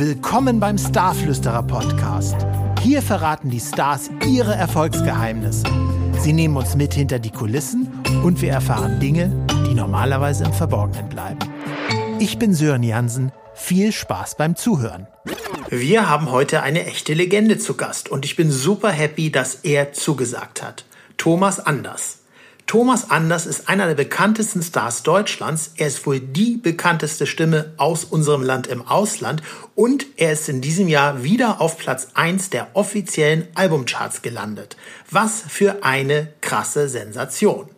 Willkommen beim Starflüsterer Podcast. Hier verraten die Stars ihre Erfolgsgeheimnisse. Sie nehmen uns mit hinter die Kulissen und wir erfahren Dinge, die normalerweise im Verborgenen bleiben. Ich bin Sören Jansen. Viel Spaß beim Zuhören. Wir haben heute eine echte Legende zu Gast und ich bin super happy, dass er zugesagt hat. Thomas Anders. Thomas Anders ist einer der bekanntesten Stars Deutschlands. Er ist wohl die bekannteste Stimme aus unserem Land im Ausland und er ist in diesem Jahr wieder auf Platz 1 der offiziellen Albumcharts gelandet. Was für eine krasse Sensation.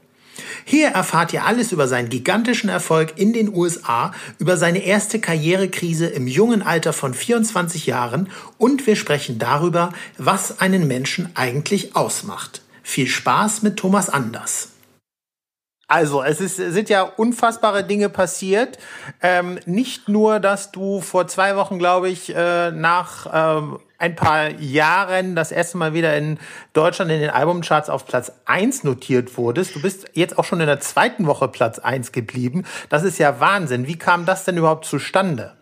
Hier erfahrt ihr alles über seinen gigantischen Erfolg in den USA, über seine erste Karrierekrise im jungen Alter von 24 Jahren und wir sprechen darüber, was einen Menschen eigentlich ausmacht. Viel Spaß mit Thomas Anders. Also, es ist, sind ja unfassbare Dinge passiert. Ähm, nicht nur, dass du vor zwei Wochen, glaube ich, äh, nach ähm, ein paar Jahren das erste Mal wieder in Deutschland in den Albumcharts auf Platz eins notiert wurdest. Du bist jetzt auch schon in der zweiten Woche Platz eins geblieben. Das ist ja Wahnsinn. Wie kam das denn überhaupt zustande?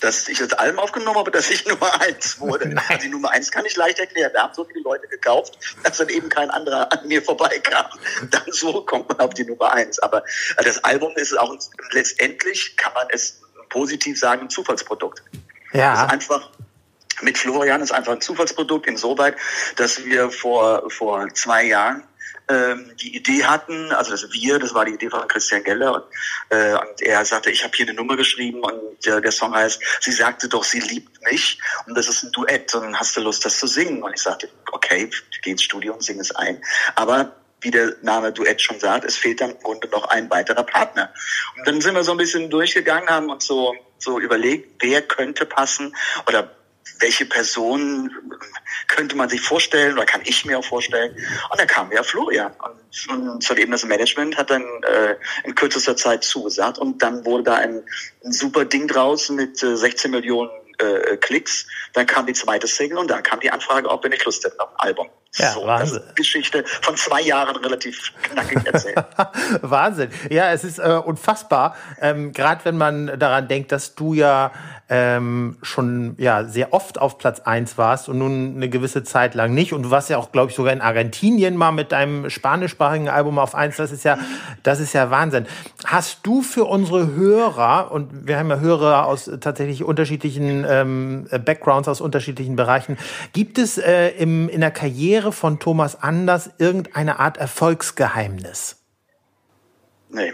Dass ich das Album aufgenommen habe, dass ich Nummer eins wurde. Nein. Die Nummer eins kann ich leicht erklären. Da haben so viele Leute gekauft, dass dann eben kein anderer an mir vorbeikam. Dann so kommt man auf die Nummer eins. Aber äh, das Album ist auch letztendlich, kann man es positiv sagen, ein Zufallsprodukt. Ja. Das ist einfach mit Florian ist einfach ein Zufallsprodukt insoweit, dass wir vor, vor zwei Jahren ähm, die Idee hatten, also das wir, das war die Idee von Christian Geller und, äh, und er sagte, ich habe hier eine Nummer geschrieben und äh, der Song heißt, sie sagte doch, sie liebt mich und das ist ein Duett und hast du Lust, das zu singen? Und ich sagte, okay, geh ins Studio und sing es ein. Aber wie der Name Duett schon sagt, es fehlt dann im Grunde noch ein weiterer Partner. Und dann sind wir so ein bisschen durchgegangen, haben uns so, so überlegt, wer könnte passen oder welche Person könnte man sich vorstellen oder kann ich mir auch vorstellen. Und dann kam ja Florian. Und, und zudem das Management hat dann äh, in kürzester Zeit zugesagt. Und dann wurde da ein, ein super Ding draus mit äh, 16 Millionen äh, Klicks. Dann kam die zweite Single und dann kam die Anfrage, ob wir nicht Lust hätten auf ein Album. Ja, so, Wahnsinn. Das ist Geschichte von zwei Jahren relativ knackig erzählt. Wahnsinn. Ja, es ist äh, unfassbar. Ähm, Gerade wenn man daran denkt, dass du ja ähm, schon ja sehr oft auf Platz eins warst und nun eine gewisse Zeit lang nicht. Und du warst ja auch, glaube ich, sogar in Argentinien mal mit deinem spanischsprachigen Album auf eins. Das ist ja, das ist ja Wahnsinn. Hast du für unsere Hörer, und wir haben ja Hörer aus tatsächlich unterschiedlichen ähm, Backgrounds, aus unterschiedlichen Bereichen, gibt es äh, im, in der Karriere von Thomas Anders irgendeine Art Erfolgsgeheimnis? Nee.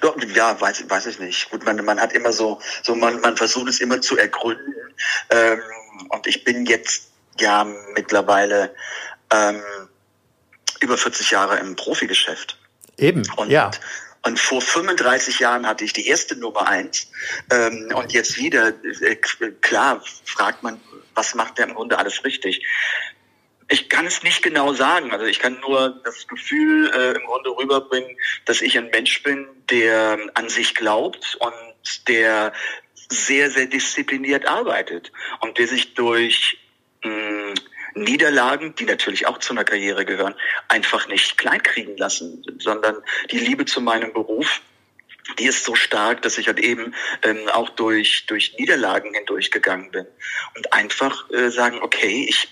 Doch, ja, weiß, weiß ich nicht. Gut, man, man hat immer so, so man, man versucht es immer zu ergründen. Ähm, und ich bin jetzt ja mittlerweile ähm, über 40 Jahre im Profigeschäft. Eben, und, ja. Und vor 35 Jahren hatte ich die erste Nummer eins. Ähm, und jetzt wieder, äh, klar, fragt man, was macht der im Grunde alles richtig? Ich kann es nicht genau sagen. Also ich kann nur das Gefühl äh, im Grunde rüberbringen, dass ich ein Mensch bin, der an sich glaubt und der sehr, sehr diszipliniert arbeitet und der sich durch mh, hm, Niederlagen, die natürlich auch zu einer Karriere gehören, einfach nicht kleinkriegen lassen, sondern die Liebe zu meinem Beruf die ist so stark, dass ich halt eben ähm, auch durch, durch Niederlagen hindurchgegangen bin und einfach äh, sagen, okay, ich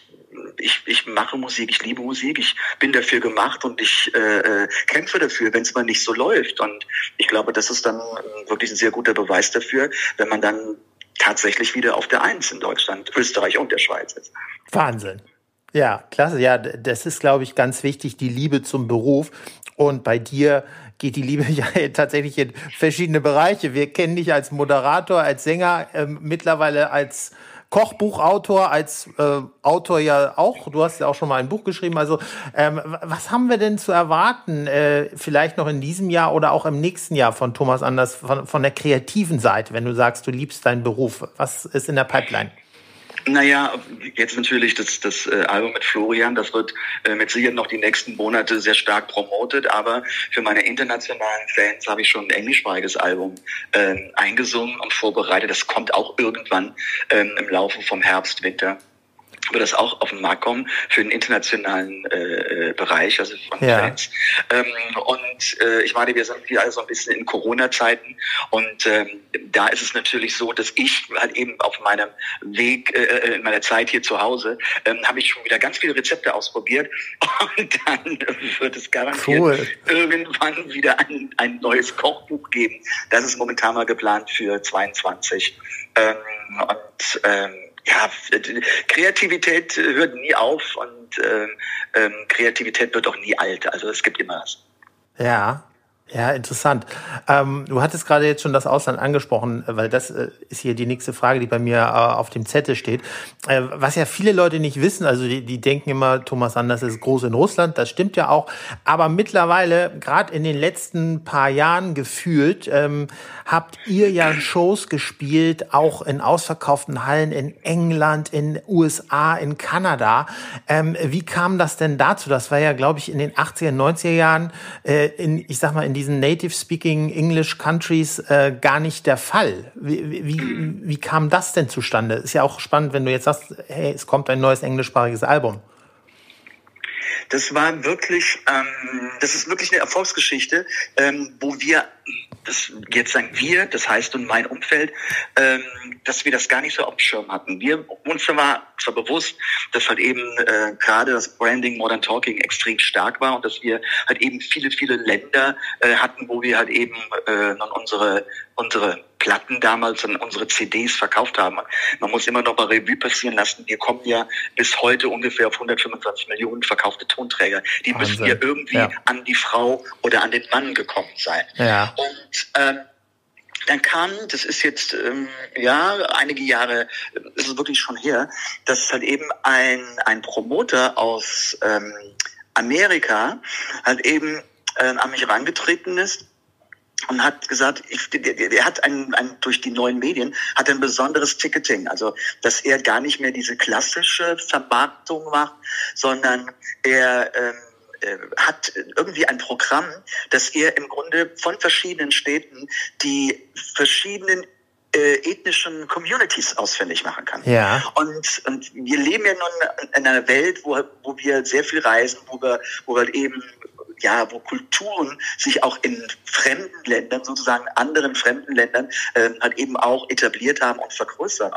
ich, ich mache Musik, ich liebe Musik, ich bin dafür gemacht und ich äh, äh kämpfe dafür, wenn es mal nicht so läuft. Und ich glaube, das ist dann wirklich ein sehr guter Beweis dafür, wenn man dann tatsächlich wieder auf der Eins in Deutschland, Österreich und der Schweiz ist. Wahnsinn. Ja, klasse. Ja, das ist, glaube ich, ganz wichtig, die Liebe zum Beruf. Und bei dir geht die Liebe ja tatsächlich in verschiedene Bereiche. Wir kennen dich als Moderator, als Sänger, äh, mittlerweile als Kochbuchautor, als äh, Autor ja auch. Du hast ja auch schon mal ein Buch geschrieben. Also ähm, was haben wir denn zu erwarten, äh, vielleicht noch in diesem Jahr oder auch im nächsten Jahr von Thomas Anders, von, von der kreativen Seite, wenn du sagst, du liebst deinen Beruf? Was ist in der Pipeline? Naja, jetzt natürlich das, das äh, Album mit Florian, das wird äh, mit Sicherheit noch die nächsten Monate sehr stark promotet, aber für meine internationalen Fans habe ich schon ein englischsprachiges Album äh, eingesungen und vorbereitet. Das kommt auch irgendwann ähm, im Laufe vom Herbst, Winter. Wird das auch auf den Markt kommen für den internationalen äh, Bereich, also von ja. Fans. Ähm, und äh, ich meine, wir sind hier also ein bisschen in Corona-Zeiten und ähm, da ist es natürlich so, dass ich halt eben auf meinem Weg, äh, äh in meiner Zeit hier zu Hause, ähm, habe ich schon wieder ganz viele Rezepte ausprobiert und dann wird es garantiert cool. irgendwann wieder ein, ein neues Kochbuch geben. Das ist momentan mal geplant für 22. Ähm, und ähm, ja, Kreativität hört nie auf und ähm, ähm, Kreativität wird auch nie alt. Also es gibt immer was. Ja, ja, interessant. Ähm, du hattest gerade jetzt schon das Ausland angesprochen, weil das äh, ist hier die nächste Frage, die bei mir äh, auf dem Zettel steht. Äh, was ja viele Leute nicht wissen, also die, die denken immer, Thomas Anders ist groß in Russland, das stimmt ja auch. Aber mittlerweile, gerade in den letzten paar Jahren gefühlt, ähm, habt ihr ja Shows gespielt, auch in ausverkauften Hallen in England, in USA, in Kanada. Ähm, wie kam das denn dazu? Das war ja, glaube ich, in den 80er, 90er Jahren, äh, in, ich sag mal, in diesen Native-Speaking English Countries äh, gar nicht der Fall. Wie, wie, wie kam das denn zustande? Ist ja auch spannend, wenn du jetzt sagst, hey, es kommt ein neues englischsprachiges Album. Das war wirklich, ähm, das ist wirklich eine Erfolgsgeschichte, ähm, wo wir, das jetzt sagen wir, das heißt und mein Umfeld, ähm, dass wir das gar nicht so auf dem Schirm hatten. Wir uns war zwar bewusst, dass halt eben äh, gerade das Branding Modern Talking extrem stark war und dass wir halt eben viele, viele Länder äh, hatten, wo wir halt eben äh, unsere unsere Platten damals und unsere CDs verkauft haben. Man muss immer noch mal Revue passieren lassen. Wir kommen ja bis heute ungefähr auf 125 Millionen verkaufte Tonträger. Die Wahnsinn. müssen ja irgendwie ja. an die Frau oder an den Mann gekommen sein. Ja. Und ähm, dann kam, das ist jetzt ähm, ja einige Jahre, ist es wirklich schon her, dass halt eben ein ein Promoter aus ähm, Amerika halt eben äh, an mich herangetreten ist und hat gesagt, ich, der hat ein, ein, durch die neuen Medien hat ein besonderes Ticketing, also dass er gar nicht mehr diese klassische Vermarktung macht, sondern er ähm, äh, hat irgendwie ein Programm, dass er im Grunde von verschiedenen Städten die verschiedenen äh, ethnischen Communities ausfindig machen kann. Ja. Und, und wir leben ja nun in einer Welt, wo, wo wir sehr viel reisen, wo wir, wo wir eben ja, wo Kulturen sich auch in fremden Ländern, sozusagen anderen fremden Ländern, ähm, halt eben auch etabliert haben und vergrößert.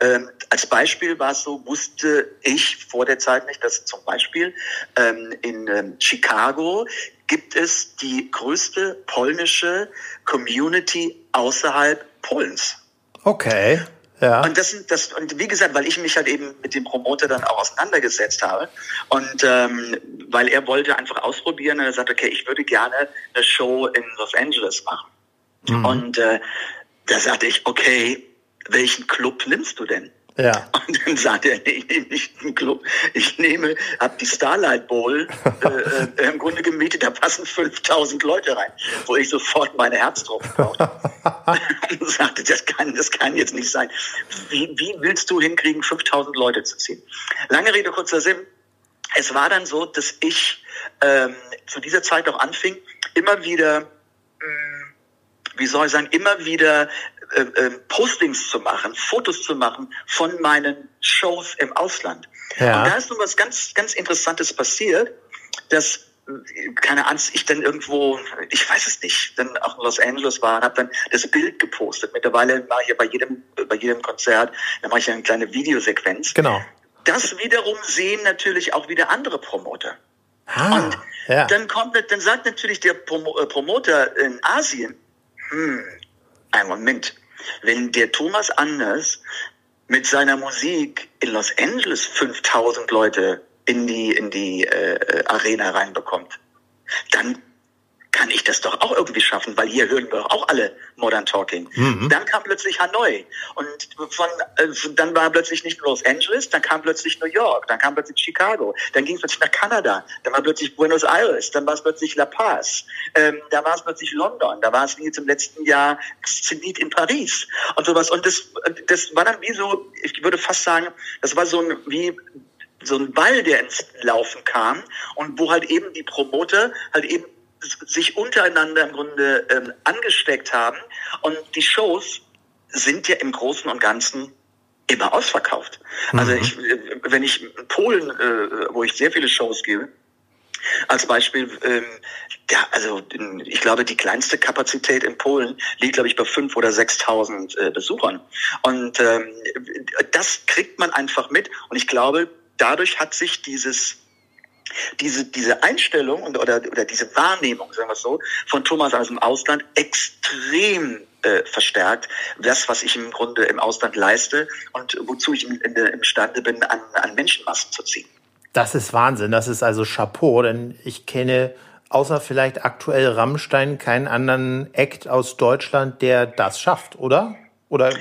Ähm, als Beispiel war es so, wusste ich vor der Zeit nicht, dass zum Beispiel ähm, in ähm, Chicago gibt es die größte polnische Community außerhalb Polens. Okay. Ja. Und das sind das und wie gesagt, weil ich mich halt eben mit dem Promoter dann auch auseinandergesetzt habe und ähm, weil er wollte einfach ausprobieren und er sagte, okay, ich würde gerne eine Show in Los Angeles machen. Mhm. Und äh, da sagte ich, okay, welchen Club nimmst du denn? Ja. Und dann sagte er, ich nehme nicht einen Club, ich nehme, habe die Starlight Bowl äh, äh, im Grunde gemietet, da passen 5000 Leute rein, wo ich sofort meine Herz drauf brauchte. und sagte, das kann, das kann jetzt nicht sein. Wie, wie willst du hinkriegen, 5000 Leute zu ziehen? Lange Rede, kurzer Sinn. Es war dann so, dass ich ähm, zu dieser Zeit auch anfing, immer wieder, mh, hm, wie soll ich sagen, immer wieder äh, äh, Postings zu machen, Fotos zu machen von meinen Shows im Ausland. Ja. Und da ist nun was ganz, ganz Interessantes passiert, dass keine Angst, ich dann irgendwo, ich weiß es nicht, dann auch in Los Angeles war und habe dann das Bild gepostet. Mittlerweile mache ich ja bei jedem, bei jedem Konzert, da mache ich ja eine kleine Videosequenz. Genau. Das wiederum sehen natürlich auch wieder andere Promoter. Ah, und ja. dann kommt, dann sagt natürlich der äh, Promoter in Asien, hm, ein Moment, wenn der Thomas Anders mit seiner Musik in Los Angeles 5000 Leute in die, in die äh, Arena reinbekommt, dann kann ich das doch auch irgendwie schaffen, weil hier hören wir auch alle Modern Talking. Mhm. Dann kam plötzlich Hanoi und von, äh, dann war plötzlich nicht nur Los Angeles, dann kam plötzlich New York, dann kam plötzlich Chicago, dann ging es plötzlich nach Kanada, dann war plötzlich Buenos Aires, dann war es plötzlich La Paz, ähm, da war es plötzlich London, da war es wie jetzt im letzten Jahr Zenit in Paris und sowas. Und das, das war dann wie so, ich würde fast sagen, das war so ein, wie so ein Ball, der ins Laufen kam und wo halt eben die Promoter halt eben sich untereinander im Grunde ähm, angesteckt haben. Und die Shows sind ja im Großen und Ganzen immer ausverkauft. Also mhm. ich, wenn ich in Polen, äh, wo ich sehr viele Shows gebe, als Beispiel, ähm, ja, also ich glaube, die kleinste Kapazität in Polen liegt, glaube ich, bei fünf oder 6.000 äh, Besuchern. Und ähm, das kriegt man einfach mit. Und ich glaube, dadurch hat sich dieses diese, diese Einstellung und, oder, oder diese Wahrnehmung, sagen wir es so, von Thomas aus dem Ausland extrem äh, verstärkt. Das, was ich im Grunde im Ausland leiste und wozu ich im, imstande bin, an, an Menschenmassen zu ziehen. Das ist Wahnsinn. Das ist also Chapeau, denn ich kenne außer vielleicht aktuell Rammstein keinen anderen Act aus Deutschland, der das schafft, oder? Oder?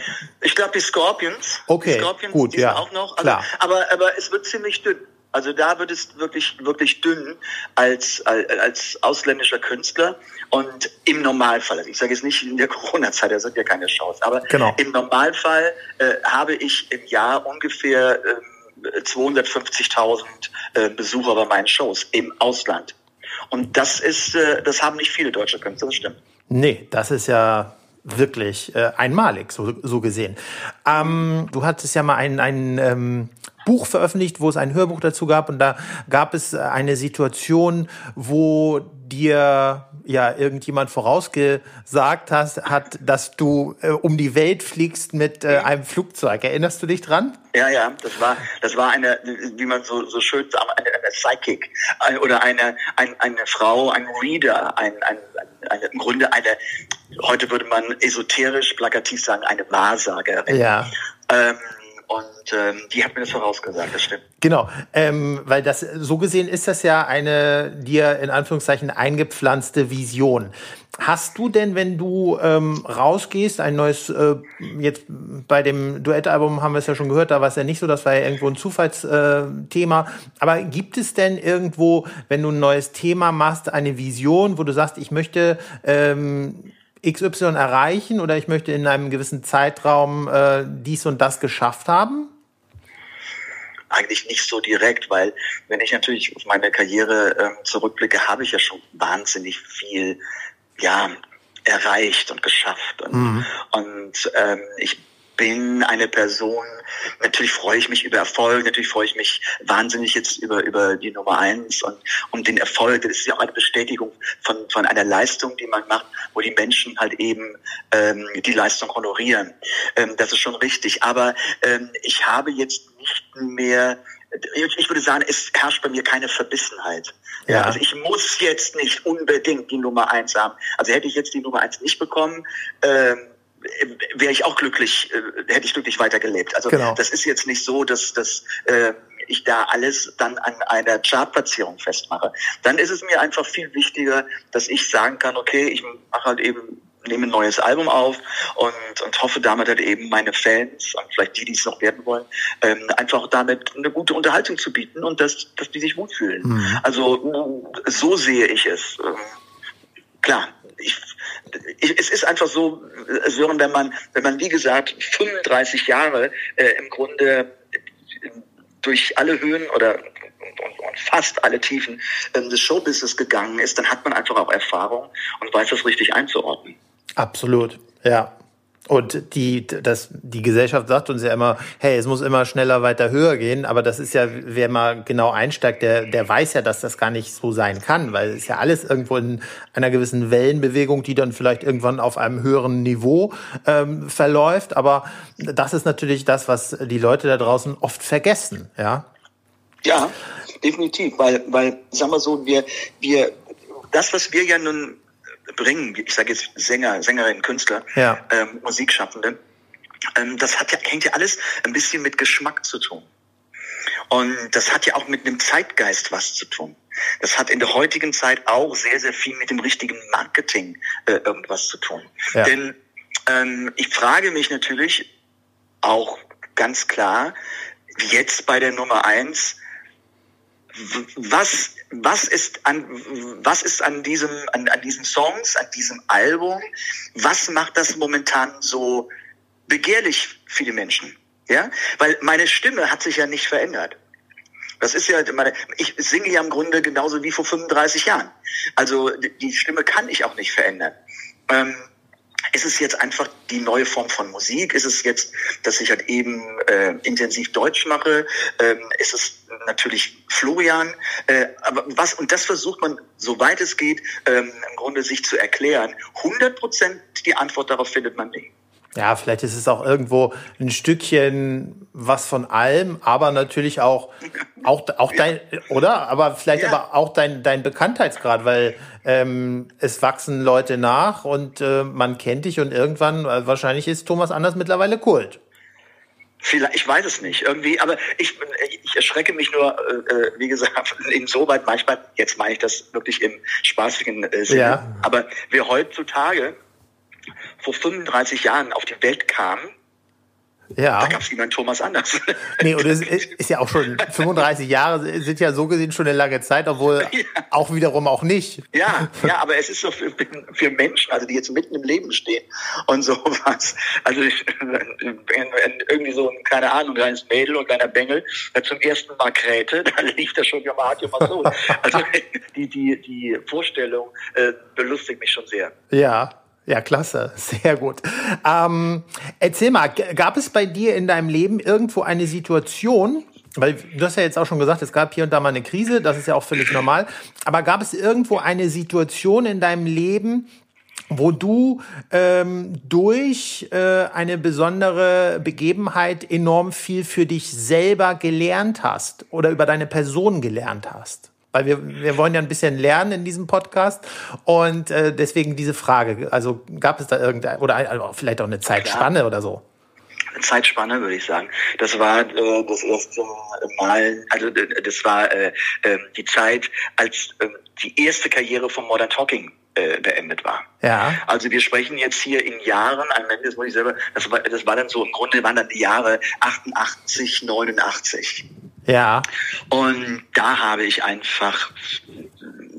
Ich glaube die Scorpions. Okay, die Scorpions, gut, die ja, auch noch. Also, klar. Aber, aber es wird ziemlich dünn. Also da wird es wirklich, wirklich dünn als, als ausländischer Künstler. Und im Normalfall, also ich sage jetzt nicht in der Corona-Zeit, da sind ja keine Chance, aber genau. im Normalfall äh, habe ich im Jahr ungefähr äh, 250.000 äh, Besucher bei meinen Shows im Ausland. Und das ist, äh, das haben nicht viele deutsche Künstler, das stimmt. Nee, das ist ja wirklich äh, einmalig, so, so gesehen. Ähm, du hattest ja mal ein, ein ähm, Buch veröffentlicht, wo es ein Hörbuch dazu gab und da gab es eine Situation, wo dir ja irgendjemand vorausgesagt hast, hat, dass du äh, um die Welt fliegst mit äh, einem Flugzeug. Erinnerst du dich dran? Ja, ja, das war, das war eine, wie man so, so schön sagt, eine, eine Psychic oder eine, ein, eine Frau, ein Reader, ein, ein, eine, im Grunde eine, heute würde man esoterisch, plakativ sagen, eine Wahrsagerin. Ja. Ähm, und ähm, die hat mir das vorausgesagt, das stimmt. Genau, ähm, weil das so gesehen ist das ja eine dir in Anführungszeichen eingepflanzte Vision. Hast du denn, wenn du ähm, rausgehst, ein neues, äh, jetzt bei dem Duettalbum haben wir es ja schon gehört, da war es ja nicht so, das war ja irgendwo ein Zufallsthema. Äh, Aber gibt es denn irgendwo, wenn du ein neues Thema machst, eine Vision, wo du sagst, ich möchte ähm, XY erreichen oder ich möchte in einem gewissen Zeitraum äh, dies und das geschafft haben? Eigentlich nicht so direkt, weil wenn ich natürlich auf meine Karriere äh, zurückblicke, habe ich ja schon wahnsinnig viel ja, erreicht und geschafft. Und, mhm. und ähm, ich bin eine Person, natürlich freue ich mich über Erfolg, natürlich freue ich mich wahnsinnig jetzt über, über die Nummer eins und um den Erfolg. Das ist ja auch eine Bestätigung von, von einer Leistung, die man macht, wo die Menschen halt eben ähm, die Leistung honorieren. Ähm, das ist schon richtig. Aber ähm, ich habe jetzt nicht mehr ich würde sagen, es herrscht bei mir keine Verbissenheit. Ja. Also ich muss jetzt nicht unbedingt die Nummer eins haben. Also hätte ich jetzt die Nummer eins nicht bekommen, ähm, wäre ich auch glücklich, äh, hätte ich glücklich weitergelebt. Also genau. das ist jetzt nicht so, dass, dass äh, ich da alles dann an einer Chartplatzierung festmache. Dann ist es mir einfach viel wichtiger, dass ich sagen kann, okay, ich mache halt eben nehme ein neues Album auf und, und hoffe damit halt eben meine Fans und vielleicht die, die es noch werden wollen, ähm, einfach damit eine gute Unterhaltung zu bieten und dass, dass die sich gut fühlen. Mhm. Also so sehe ich es. Klar, ich, ich, es ist einfach so, Sören, wenn man, wenn man wie gesagt 35 Jahre äh, im Grunde durch alle Höhen oder und, und fast alle Tiefen ähm, des Showbusiness gegangen ist, dann hat man einfach auch Erfahrung und weiß das richtig einzuordnen. Absolut, ja. Und die, das, die Gesellschaft sagt uns ja immer, hey, es muss immer schneller weiter höher gehen, aber das ist ja, wer mal genau einsteigt, der, der weiß ja, dass das gar nicht so sein kann, weil es ist ja alles irgendwo in einer gewissen Wellenbewegung, die dann vielleicht irgendwann auf einem höheren Niveau ähm, verläuft. Aber das ist natürlich das, was die Leute da draußen oft vergessen, ja. Ja, definitiv, weil, weil, sagen wir so, wir, wir, das, was wir ja nun bringen, ich sage jetzt Sänger, Sängerinnen, Künstler, ja. ähm, Musikschaffende, ähm, das hat ja, hängt ja alles ein bisschen mit Geschmack zu tun. Und das hat ja auch mit einem Zeitgeist was zu tun. Das hat in der heutigen Zeit auch sehr, sehr viel mit dem richtigen Marketing äh, irgendwas zu tun. Ja. Denn ähm, ich frage mich natürlich auch ganz klar, jetzt bei der Nummer eins, was was ist an was ist an diesem an, an diesen Songs an diesem Album was macht das momentan so begehrlich für die Menschen? Ja? Weil meine Stimme hat sich ja nicht verändert. Das ist ja meine, ich singe ja im Grunde genauso wie vor 35 Jahren. Also die Stimme kann ich auch nicht verändern. Ähm, ist es jetzt einfach die neue Form von Musik? Ist es jetzt, dass ich halt eben äh, intensiv Deutsch mache? Ähm, ist es natürlich Florian? Äh, aber was, und das versucht man, soweit es geht, ähm, im Grunde sich zu erklären. 100 Prozent die Antwort darauf findet man nicht. Ja, vielleicht ist es auch irgendwo ein Stückchen was von allem, aber natürlich auch, auch, auch dein, oder? Aber vielleicht ja. aber auch dein, dein Bekanntheitsgrad, weil ähm, es wachsen Leute nach und äh, man kennt dich und irgendwann, äh, wahrscheinlich ist Thomas Anders mittlerweile Kult. Vielleicht, ich weiß es nicht, irgendwie, aber ich, ich erschrecke mich nur, äh, äh wie gesagt, insoweit manchmal, jetzt meine ich das wirklich im spaßigen äh, Sinne, ja. aber wir heutzutage vor 35 Jahren auf die Welt kam, ja. Da gab es niemanden Thomas Anders. Nee, und es ist ja auch schon 35 Jahre sind ja so gesehen schon eine lange Zeit, obwohl ja. auch wiederum auch nicht. Ja, ja, aber es ist so für, für Menschen, also die jetzt mitten im Leben stehen und sowas. Also ich, irgendwie so ein, keine Ahnung, ein kleines Mädel und ein kleiner Bengel, der zum ersten Mal krähte, da lief das schon, ja, man hat ja mal so. Also die, die, die Vorstellung äh, belustigt mich schon sehr. Ja, ja, klasse, sehr gut. Ähm, erzähl mal, gab es bei dir in deinem Leben irgendwo eine Situation, weil du hast ja jetzt auch schon gesagt, es gab hier und da mal eine Krise, das ist ja auch völlig normal, aber gab es irgendwo eine Situation in deinem Leben, wo du ähm, durch äh, eine besondere Begebenheit enorm viel für dich selber gelernt hast oder über deine Person gelernt hast? Weil wir, wir wollen ja ein bisschen lernen in diesem Podcast und äh, deswegen diese Frage. Also gab es da irgendeine, oder also vielleicht auch eine Zeitspanne oder so? Eine Zeitspanne, würde ich sagen. Das war äh, das erste Mal, also das war äh, äh, die Zeit, als äh, die erste Karriere von Modern Talking äh, beendet war. Ja. Also wir sprechen jetzt hier in Jahren, ein Ende, das muss ich selber, das war, das war dann so, im Grunde waren dann die Jahre 88, 89. Ja. Und da habe ich einfach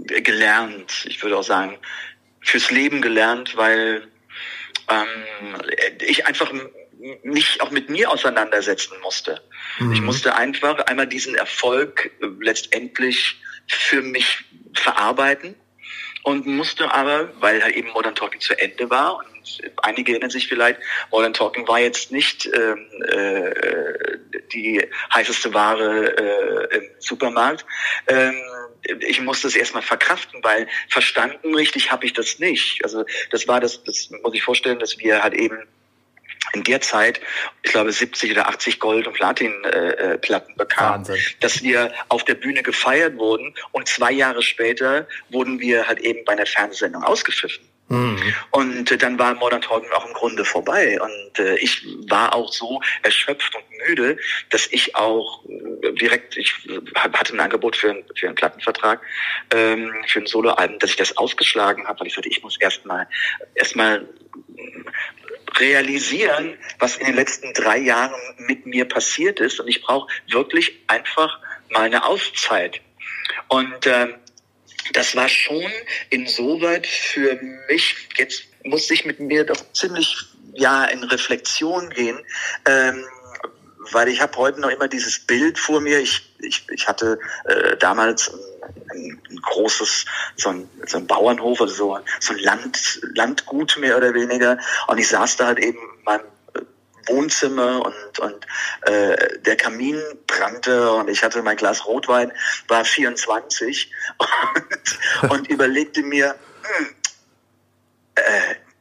gelernt, ich würde auch sagen, fürs Leben gelernt, weil ähm, ich einfach mich auch mit mir auseinandersetzen musste. Mhm. Ich musste einfach einmal diesen Erfolg letztendlich für mich verarbeiten und musste aber, weil halt eben Modern Talking zu Ende war und einige erinnern sich vielleicht, Modern Talking war jetzt nicht ähm, äh, die heißeste Ware äh, im Supermarkt. Ähm, ich musste es erstmal verkraften, weil verstanden richtig habe ich das nicht. Also das war das, das muss ich vorstellen, dass wir halt eben in der Zeit, ich glaube, 70 oder 80 Gold- und Platin-Platten äh, bekamen, Wahnsinn. dass wir auf der Bühne gefeiert wurden und zwei Jahre später wurden wir halt eben bei einer Fernsehsendung ausgepfiffen. Mhm. Und äh, dann war Modern Talking auch im Grunde vorbei. Und äh, ich war auch so erschöpft und müde, dass ich auch äh, direkt, ich hatte ein Angebot für, ein, für einen Plattenvertrag, ähm, für ein Soloalbum, dass ich das ausgeschlagen habe, weil ich sagte, ich muss erstmal erstmal realisieren, was in den letzten drei Jahren mit mir passiert ist. Und ich brauche wirklich einfach mal eine Auszeit. Und äh, das war schon insoweit für mich, jetzt muss ich mit mir doch ziemlich ja in Reflexion gehen, ähm, weil ich habe heute noch immer dieses Bild vor mir. Ich, ich, ich hatte äh, damals ein, ein großes, so ein, so ein Bauernhof, also so, so ein Land, Landgut mehr oder weniger. Und ich saß da halt eben in meinem Wohnzimmer und, und äh, der Kamin brannte und ich hatte mein Glas Rotwein, war 24 und, und überlegte mir, hm, äh,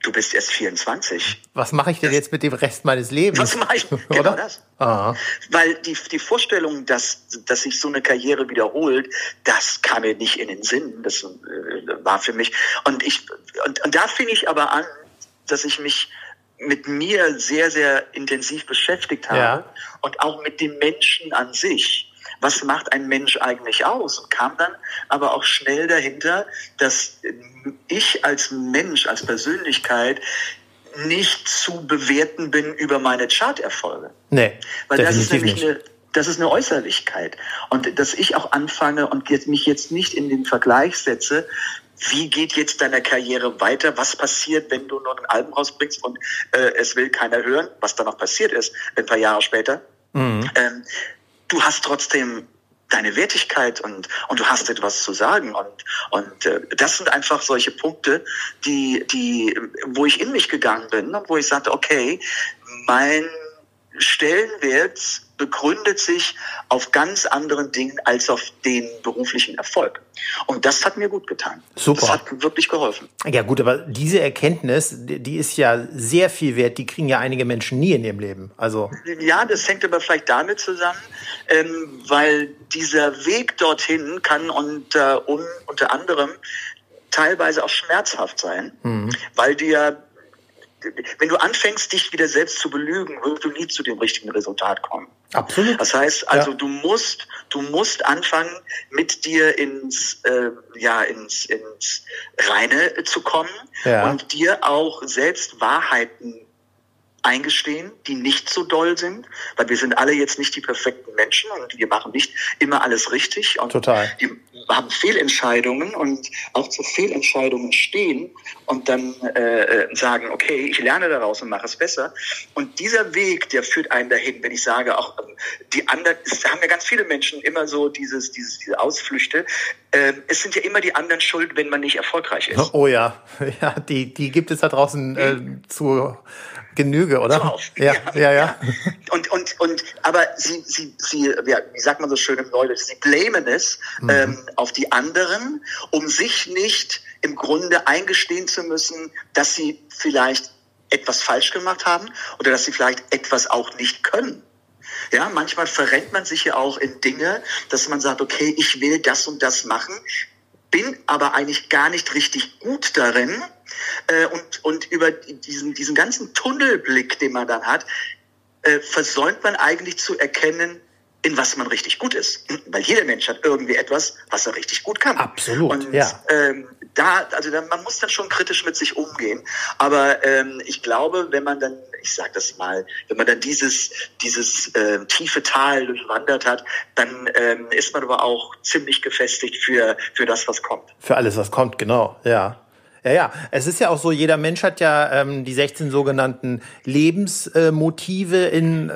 du bist erst 24. Was mache ich denn jetzt mit dem Rest meines Lebens? Was mache ich? Genau Oder? das. Aha. Weil die, die Vorstellung, dass, dass sich so eine Karriere wiederholt, das kam mir nicht in den Sinn. Das äh, war für mich. Und ich, und, und da fing ich aber an, dass ich mich mit mir sehr, sehr intensiv beschäftigt habe ja. und auch mit dem Menschen an sich was macht ein Mensch eigentlich aus? Und kam dann aber auch schnell dahinter, dass ich als Mensch, als Persönlichkeit nicht zu bewerten bin über meine Charterfolge. Nee, Weil das ist nämlich nicht. eine das ist eine Äußerlichkeit. Und dass ich auch anfange und jetzt, mich jetzt nicht in den Vergleich setze, wie geht jetzt deine Karriere weiter? Was passiert, wenn du noch ein Album rausbringst und äh, es will keiner hören, was dann noch passiert ist, ein paar Jahre später? Mhm. Ähm, du hast trotzdem deine Wertigkeit und, und du hast etwas zu sagen. Und, und äh, das sind einfach solche Punkte, die, die, wo ich in mich gegangen bin und wo ich sagte, okay, mein Stellenwert begründet sich auf ganz anderen Dingen als auf den beruflichen Erfolg. Und das hat mir gut getan. Super. Das hat wirklich geholfen. Ja gut, aber diese Erkenntnis, die ist ja sehr viel wert. Die kriegen ja einige Menschen nie in ihrem Leben. Also ja, das hängt aber vielleicht damit zusammen, ähm, weil dieser Weg dorthin kann unter, un, unter anderem teilweise auch schmerzhaft sein, mhm. weil dir wenn du anfängst, dich wieder selbst zu belügen, wirst du nie zu dem richtigen Resultat kommen. Absolut. Das heißt, also ja. du musst, du musst anfangen, mit dir ins, äh, ja, ins, ins Reine zu kommen ja. und dir auch selbst Wahrheiten eingestehen, die nicht so doll sind, weil wir sind alle jetzt nicht die perfekten Menschen und wir machen nicht immer alles richtig und Total. die haben Fehlentscheidungen und auch zu Fehlentscheidungen stehen und dann äh, sagen, okay, ich lerne daraus und mache es besser. Und dieser Weg, der führt einen dahin, wenn ich sage, auch ähm, die anderen, es haben ja ganz viele Menschen immer so dieses, dieses, diese Ausflüchte. Äh, es sind ja immer die anderen schuld, wenn man nicht erfolgreich ist. Oh ja, ja, die, die gibt es da draußen äh, zu Genüge, oder? Drauf. Ja, ja, ja, ja. Und, und, und, aber sie, sie, sie, ja, wie sagt man so schön im Neudeutsch, sie blamen es mhm. ähm, auf die anderen, um sich nicht im Grunde eingestehen zu müssen, dass sie vielleicht etwas falsch gemacht haben oder dass sie vielleicht etwas auch nicht können. Ja, manchmal verrennt man sich ja auch in Dinge, dass man sagt, okay, ich will das und das machen, bin aber eigentlich gar nicht richtig gut darin äh, und, und über diesen, diesen ganzen Tunnelblick, den man dann hat, äh, versäumt man eigentlich zu erkennen, in was man richtig gut ist. Weil jeder Mensch hat irgendwie etwas, was er richtig gut kann. Absolut. Und ja. ähm, da, also da, man muss dann schon kritisch mit sich umgehen. Aber ähm, ich glaube, wenn man dann, ich sage das mal, wenn man dann dieses dieses äh, tiefe Tal durchwandert hat, dann ähm, ist man aber auch ziemlich gefestigt für für das, was kommt. Für alles, was kommt, genau. Ja. Ja, ja. Es ist ja auch so, jeder Mensch hat ja ähm, die 16 sogenannten Lebensmotive in äh,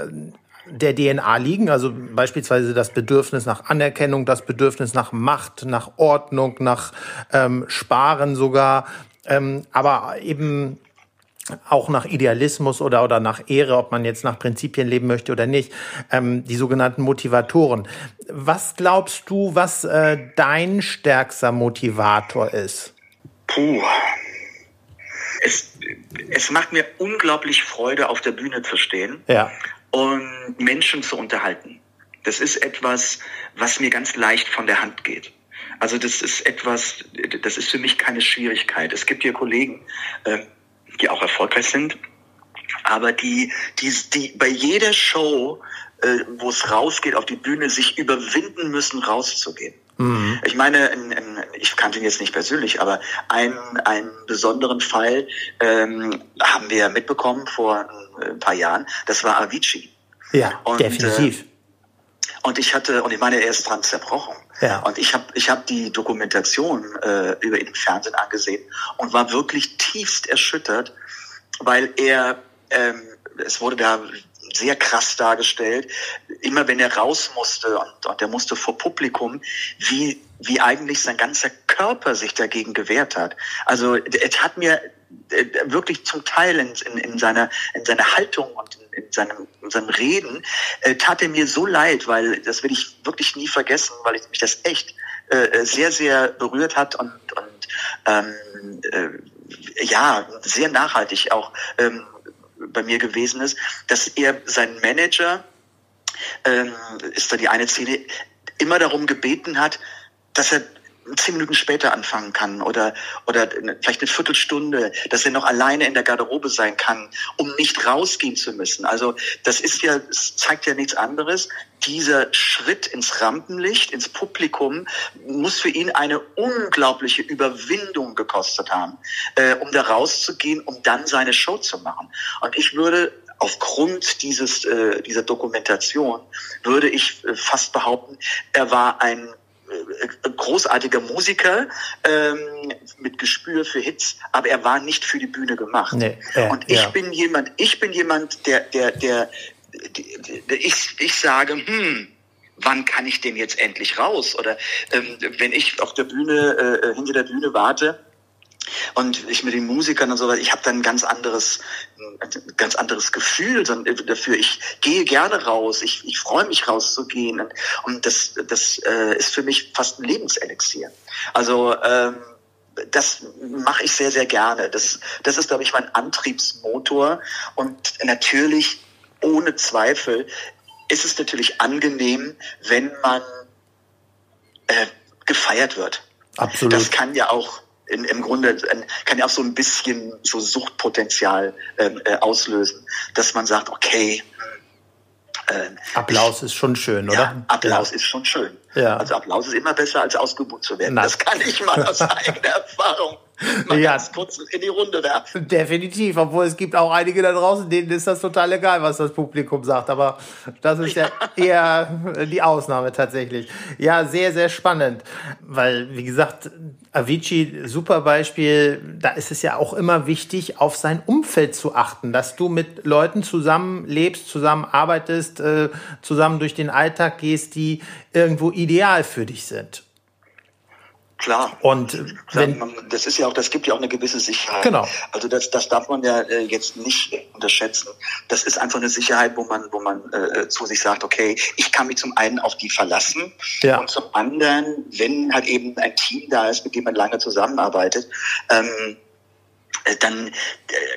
der DNA liegen, also beispielsweise das Bedürfnis nach Anerkennung, das Bedürfnis nach Macht, nach Ordnung, nach ähm, Sparen sogar, ähm, aber eben auch nach Idealismus oder, oder nach Ehre, ob man jetzt nach Prinzipien leben möchte oder nicht, ähm, die sogenannten Motivatoren. Was glaubst du, was äh, dein stärkster Motivator ist? Puh. Es, es macht mir unglaublich Freude, auf der Bühne zu stehen. Ja. Und Menschen zu unterhalten. Das ist etwas, was mir ganz leicht von der Hand geht. Also das ist etwas, das ist für mich keine Schwierigkeit. Es gibt hier Kollegen, äh, die auch erfolgreich sind, aber die, die, die bei jeder Show, äh, wo es rausgeht auf die Bühne, sich überwinden müssen, rauszugehen. Mhm. Ich meine, in, in, ich kannte ihn jetzt nicht persönlich, aber einen, einen besonderen Fall ähm, haben wir mitbekommen vor ein paar Jahren. Das war Avicii. Ja, und, definitiv. Äh, und ich hatte, und ich meine, er ist dran zerbrochen. Ja. Und ich habe ich hab die Dokumentation äh, über ihn im Fernsehen angesehen und war wirklich tiefst erschüttert, weil er, ähm, es wurde da sehr krass dargestellt. Immer wenn er raus musste und, und er musste vor Publikum, wie, wie eigentlich sein ganzer Körper sich dagegen gewehrt hat. Also es hat mir äh, wirklich zum Teil in, in, in, seiner, in seiner Haltung und in, in seinem, in seinem Reden äh, tat er mir so leid, weil das will ich wirklich nie vergessen, weil ich mich das echt äh, sehr, sehr berührt hat und, und ähm, äh, ja, sehr nachhaltig auch ähm, bei mir gewesen ist, dass er seinen Manager, ähm, ist da die eine Szene, immer darum gebeten hat, dass er zehn Minuten später anfangen kann oder, oder vielleicht eine Viertelstunde, dass er noch alleine in der Garderobe sein kann, um nicht rausgehen zu müssen. Also das ist ja, es zeigt ja nichts anderes. Dieser Schritt ins Rampenlicht, ins Publikum, muss für ihn eine unglaubliche Überwindung gekostet haben, äh, um da rauszugehen, um dann seine Show zu machen. Und ich würde aufgrund dieses, äh, dieser Dokumentation, würde ich äh, fast behaupten, er war ein großartiger Musiker ähm, mit Gespür für Hits, aber er war nicht für die Bühne gemacht. Nee, äh, und ich ja. bin jemand, ich bin jemand, der, der, der, der, der ich, ich sage, hm, wann kann ich denn jetzt endlich raus? Oder ähm, wenn ich auf der Bühne, äh, hinter der Bühne warte, und ich mit den Musikern und so weiter, ich habe dann ein ganz anderes, ein ganz anderes Gefühl dafür. Ich gehe gerne raus, ich, ich freue mich rauszugehen und, und das, das äh, ist für mich fast ein Lebenselixier. Also ähm, das mache ich sehr, sehr gerne. Das, das ist, glaube ich, mein Antriebsmotor. Und natürlich, ohne Zweifel, ist es natürlich angenehm, wenn man äh, gefeiert wird. Absolut. Das kann ja auch in, im Grunde kann ja auch so ein bisschen so Suchtpotenzial ähm, äh, auslösen, dass man sagt, okay. Äh, Applaus ich, ist schon schön, oder? Ja, Applaus ja. ist schon schön. Ja. Also Applaus ist immer besser, als ausgebucht zu werden. Nein. Das kann ich mal aus eigener Erfahrung mal ja. ganz kurz in die Runde werfen. Definitiv, obwohl es gibt auch einige da draußen, denen ist das total egal, was das Publikum sagt. Aber das ist ja, ja eher die Ausnahme tatsächlich. Ja, sehr, sehr spannend. Weil, wie gesagt, Avicii, super Beispiel. Da ist es ja auch immer wichtig, auf sein Umfeld zu achten, dass du mit Leuten zusammen lebst, zusammen arbeitest, äh, zusammen durch den Alltag gehst, die irgendwo ideal für dich sind. Klar. Und wenn, das ist ja auch, das gibt ja auch eine gewisse Sicherheit. Genau. Also das, das darf man ja äh, jetzt nicht unterschätzen. Das ist einfach eine Sicherheit, wo man, wo man äh, zu sich sagt, okay, ich kann mich zum einen auf die verlassen ja. und zum anderen, wenn halt eben ein Team da ist, mit dem man lange zusammenarbeitet, ähm, äh, dann äh,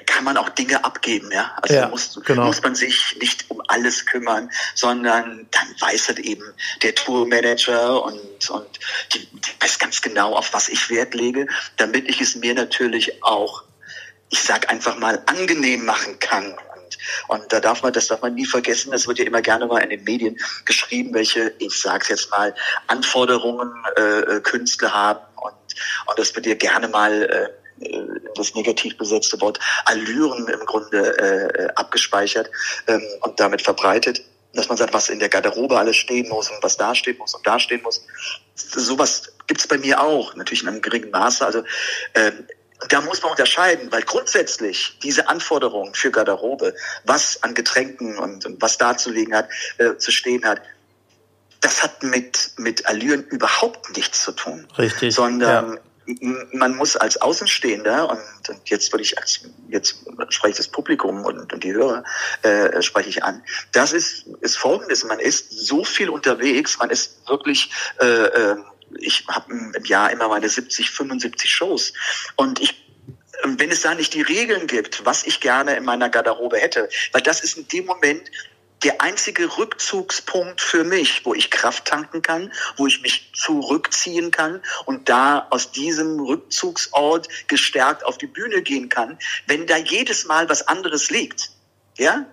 kann man auch Dinge abgeben, ja. Also ja, muss, genau. muss man sich nicht um alles kümmern, sondern dann weiß halt eben der Tourmanager und, und die, die weiß ganz genau, auf was ich Wert lege, damit ich es mir natürlich auch, ich sag einfach mal, angenehm machen kann. Und, da darf man, das darf man nie vergessen, das wird ja immer gerne mal in den Medien geschrieben, welche, ich sag's jetzt mal, Anforderungen äh, Künstler haben und, und das wird ja gerne mal äh, äh, das negativ besetzte Wort Allüren im Grunde äh, abgespeichert ähm, und damit verbreitet dass man sagt, was in der Garderobe alles stehen muss und was da stehen muss und da stehen muss. Sowas gibt's bei mir auch, natürlich in einem geringen Maße. Also ähm, da muss man unterscheiden, weil grundsätzlich diese Anforderungen für Garderobe, was an Getränken und, und was da zu liegen hat, äh, zu stehen hat, das hat mit, mit Allüren überhaupt nichts zu tun. Richtig. Sondern ja man muss als Außenstehender und, und jetzt würde ich als jetzt spreche ich das Publikum und, und die Hörer äh, spreche ich an. Das ist ist Folgendes: Man ist so viel unterwegs, man ist wirklich äh, äh, ich habe im Jahr immer meine 70, 75 Shows und ich wenn es da nicht die Regeln gibt, was ich gerne in meiner Garderobe hätte, weil das ist in dem Moment der einzige Rückzugspunkt für mich, wo ich Kraft tanken kann, wo ich mich zurückziehen kann und da aus diesem Rückzugsort gestärkt auf die Bühne gehen kann, wenn da jedes Mal was anderes liegt. Ja,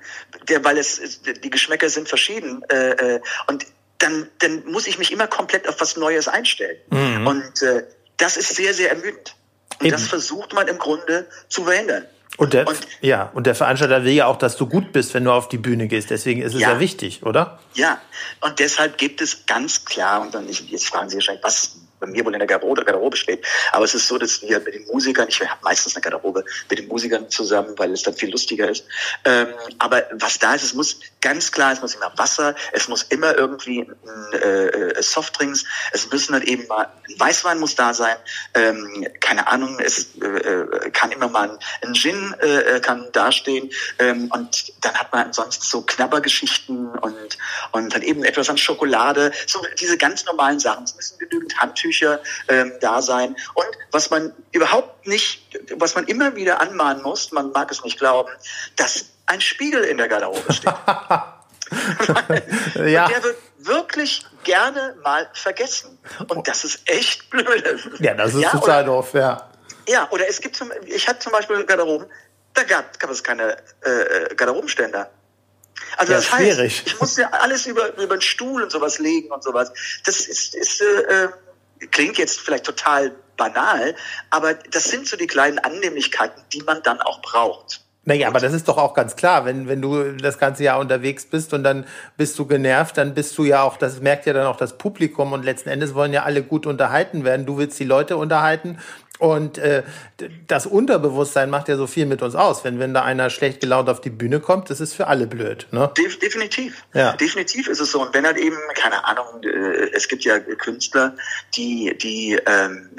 der, weil es die Geschmäcker sind verschieden äh, äh, und dann, dann muss ich mich immer komplett auf was Neues einstellen. Mhm. Und äh, das ist sehr, sehr ermüdend. Und Eben. das versucht man im Grunde zu verhindern. Und der, und, ja, und der Veranstalter will ja auch, dass du gut bist, wenn du auf die Bühne gehst. Deswegen ist es ja, ja wichtig, oder? Ja, und deshalb gibt es ganz klar, und dann, jetzt fragen Sie wahrscheinlich, was bei mir wohl in der Garderobe, Garderobe steht. Aber es ist so, dass wir mit den Musikern, ich habe meistens eine Garderobe mit den Musikern zusammen, weil es dann viel lustiger ist. Ähm, aber was da ist, es muss ganz klar, es muss immer Wasser, es muss immer irgendwie äh, äh, Softdrinks, es müssen halt eben mal, ein Weißwein muss da sein, ähm, keine Ahnung, es äh, äh kann immer mal ein, Gin äh, kann dastehen ähm, und dann hat man ansonsten so Knabbergeschichten und, und dann eben etwas an Schokolade, so diese ganz normalen Sachen. Es müssen genügend Handtücher Handtücher ähm, da sein. Und was man überhaupt nicht, was man immer wieder anmahnen muss, man mag es nicht glauben, dass ein Spiegel in der Garderobe steht. ja. der wird wirklich gerne mal vergessen. Und das ist echt blöd. Ja, das ist ja, total oder, doof, ja. Ja, oder es gibt zum, ich hatte zum Beispiel Garderoben, da gab, gab es keine äh, Garderobenständer. Also ja, das heißt, schwierig. ich musste alles über, über den Stuhl und sowas legen und sowas. Das ist, ist äh, klingt jetzt vielleicht total banal, aber das sind so die kleinen Annehmlichkeiten, die man dann auch braucht. Naja, aber das ist doch auch ganz klar, wenn, wenn du das ganze Jahr unterwegs bist und dann bist du genervt, dann bist du ja auch, das merkt ja dann auch das Publikum und letzten Endes wollen ja alle gut unterhalten werden. Du willst die Leute unterhalten Und äh, das Unterbewusstsein macht ja so viel mit uns aus. Wenn, wenn da einer schlecht gelaunt auf die Bühne kommt, das ist für alle blöd. Ne? De definitiv. Ja. Definitiv ist es so. Und wenn halt eben, keine Ahnung, äh, es gibt ja Künstler, die, die, ähm,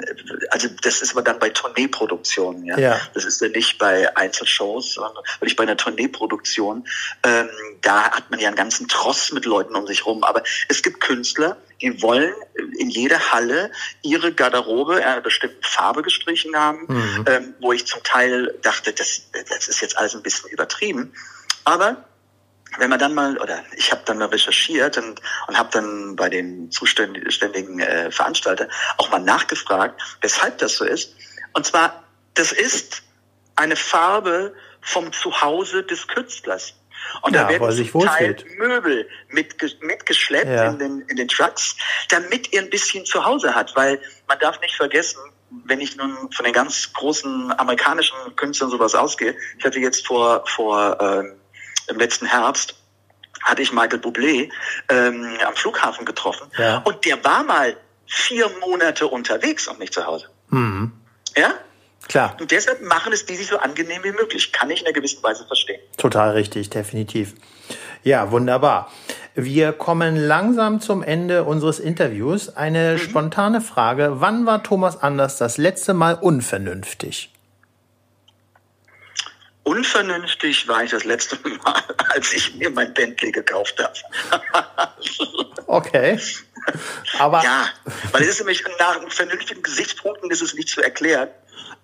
also das ist aber dann bei Tourneeproduktionen, ja? ja. Das ist ja nicht bei Einzelshows, sondern wirklich bei einer Tourneeproduktion. Ähm, da hat man ja einen ganzen Tross mit Leuten um sich rum. Aber es gibt Künstler, die wollen in jeder Halle ihre Garderobe einer bestimmten Farbe gestrichen haben, mhm. ähm, wo ich zum Teil dachte, das, das ist jetzt alles ein bisschen übertrieben. Aber wenn man dann mal, oder ich habe dann mal recherchiert und, und habe dann bei den zuständigen äh, Veranstalter auch mal nachgefragt, weshalb das so ist. Und zwar, das ist eine Farbe vom Zuhause des Künstlers. Und ja, da werden sich Teil Möbel mitge mitgeschleppt ja. in, den, in den Trucks, damit er ein bisschen zu Hause hat. Weil man darf nicht vergessen, wenn ich nun von den ganz großen amerikanischen Künstlern sowas ausgehe, ich hatte jetzt vor, vor ähm, im letzten Herbst hatte ich Michael Bublé ähm, am Flughafen getroffen ja. und der war mal vier Monate unterwegs und nicht zu Hause. Mhm. Ja? Klar. Und deshalb machen es die sich so angenehm wie möglich. Kann ich in einer gewissen Weise verstehen. Total richtig, definitiv. Ja, wunderbar. Wir kommen langsam zum Ende unseres Interviews. Eine mhm. spontane Frage. Wann war Thomas Anders das letzte Mal unvernünftig? Unvernünftig war ich das letzte Mal, als ich mir mein Bentley gekauft habe. okay. Aber ja, weil es ist nämlich nach vernünftigen Gesichtspunkten ist es nicht zu erklären.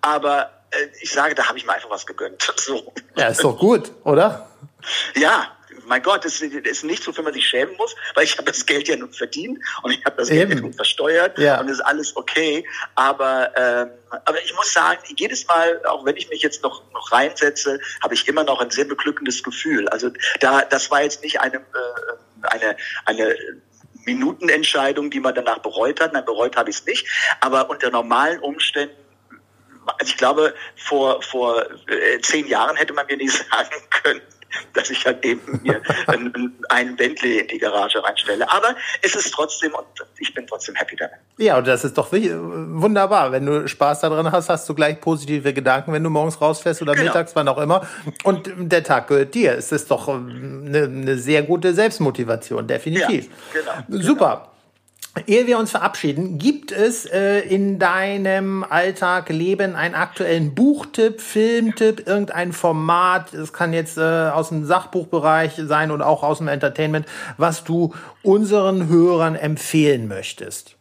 Aber äh, ich sage, da habe ich mir einfach was gegönnt. So. Ja, ist doch gut, oder? Ja, mein Gott, das ist nicht so, wenn man sich schämen muss, weil ich habe das Geld ja nun verdient und ich habe das Eben. Geld ja nun versteuert ja. und ist alles okay. Aber, ähm, aber ich muss sagen, jedes Mal, auch wenn ich mich jetzt noch, noch reinsetze, habe ich immer noch ein sehr beglückendes Gefühl. Also da, das war jetzt nicht eine, äh, eine, eine Minutenentscheidung, die man danach bereut hat. Nein, bereut habe ich es nicht. Aber unter normalen Umständen also ich glaube, vor, vor äh, zehn Jahren hätte man mir nicht sagen können, dass ich halt eben mir einen Bentley in die Garage reinstelle. Aber es ist trotzdem, und ich bin trotzdem happy damit. Ja, und das ist doch wunderbar. Wenn du Spaß daran hast, hast du gleich positive Gedanken, wenn du morgens rausfährst oder genau. mittags, wann auch immer. Und der Tag gehört dir. Es ist doch eine, eine sehr gute Selbstmotivation, definitiv. Ja, genau, Super. Genau. Ehe wir uns verabschieden, gibt es äh, in deinem Alltag, Leben einen aktuellen Buchtipp, Filmtipp, irgendein Format, es kann jetzt äh, aus dem Sachbuchbereich sein oder auch aus dem Entertainment, was du unseren Hörern empfehlen möchtest?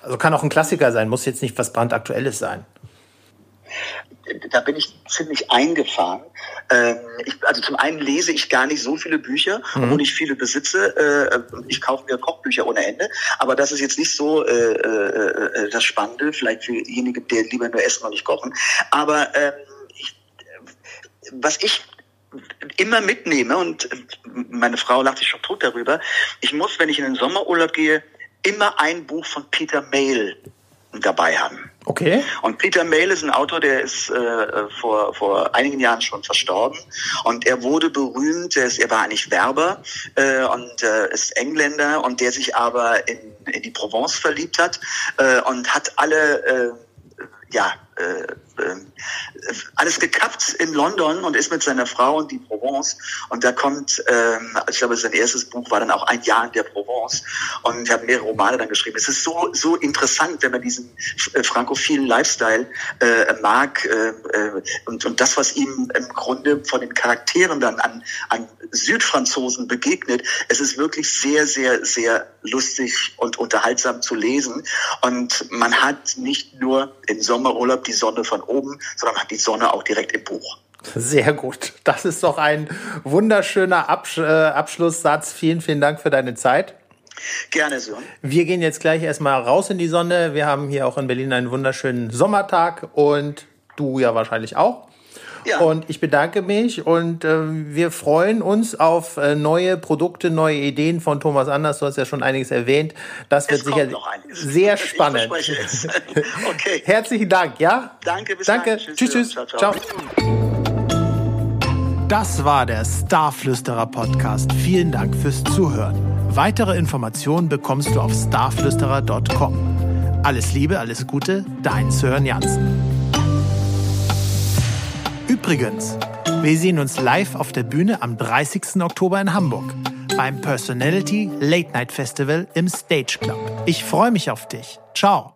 Also kann auch ein Klassiker sein, muss jetzt nicht was brandaktuelles sein da bin ich ziemlich eingefahren. Ähm, ich, also zum einen lese ich gar nicht so viele Bücher, mhm. obwohl ich viele besitze. Äh, ich kaufe mir Kochbücher ohne Ende. Aber das ist jetzt nicht so äh, äh, das Spannende, vielleicht für diejenigen, die lieber nur essen und nicht kochen. Aber ähm, ich, was ich immer mitnehme und meine Frau lacht sich schon tot darüber, ich muss, wenn ich in den Sommerurlaub gehe, immer ein Buch von Peter Mayle dabei haben. Okay. Und Peter Mayle ist ein Autor, der ist äh, vor, vor einigen Jahren schon verstorben. Und er wurde berühmt, er, ist, er war eigentlich Werber äh, und äh, ist Engländer und der sich aber in, in die Provence verliebt hat äh, und hat alle, äh, ja, äh, alles gekappt in London und ist mit seiner Frau in die Provence. Und da kommt, ähm, ich glaube, sein erstes Buch war dann auch ein Jahr in der Provence. Und er hat mehrere Romane dann geschrieben. Es ist so, so interessant, wenn man diesen äh, frankophilen Lifestyle äh, mag äh, äh, und, und das, was ihm im Grunde von den Charakteren dann an, an Südfranzosen begegnet. Es ist wirklich sehr, sehr, sehr lustig und unterhaltsam zu lesen. Und man hat nicht nur im Sommerurlaub die Sonne von oben, sondern hat die Sonne auch direkt im Buch. Sehr gut. Das ist doch ein wunderschöner Absch äh, Abschlusssatz. Vielen, vielen Dank für deine Zeit. Gerne, so. Wir gehen jetzt gleich erstmal raus in die Sonne. Wir haben hier auch in Berlin einen wunderschönen Sommertag und du ja wahrscheinlich auch. Ja. Und ich bedanke mich und äh, wir freuen uns auf äh, neue Produkte, neue Ideen von Thomas Anders. Du hast ja schon einiges erwähnt. Das wird sicher sehr spannend. okay. Herzlichen Dank, ja? Danke, bis Danke. Dann. Tschüss, tschüss. Ciao, ciao. ciao. Das war der Starflüsterer Podcast. Vielen Dank fürs Zuhören. Weitere Informationen bekommst du auf starflüsterer.com. Alles Liebe, alles Gute, dein Sören Jansen. Übrigens, wir sehen uns live auf der Bühne am 30. Oktober in Hamburg beim Personality Late Night Festival im Stage Club. Ich freue mich auf dich. Ciao.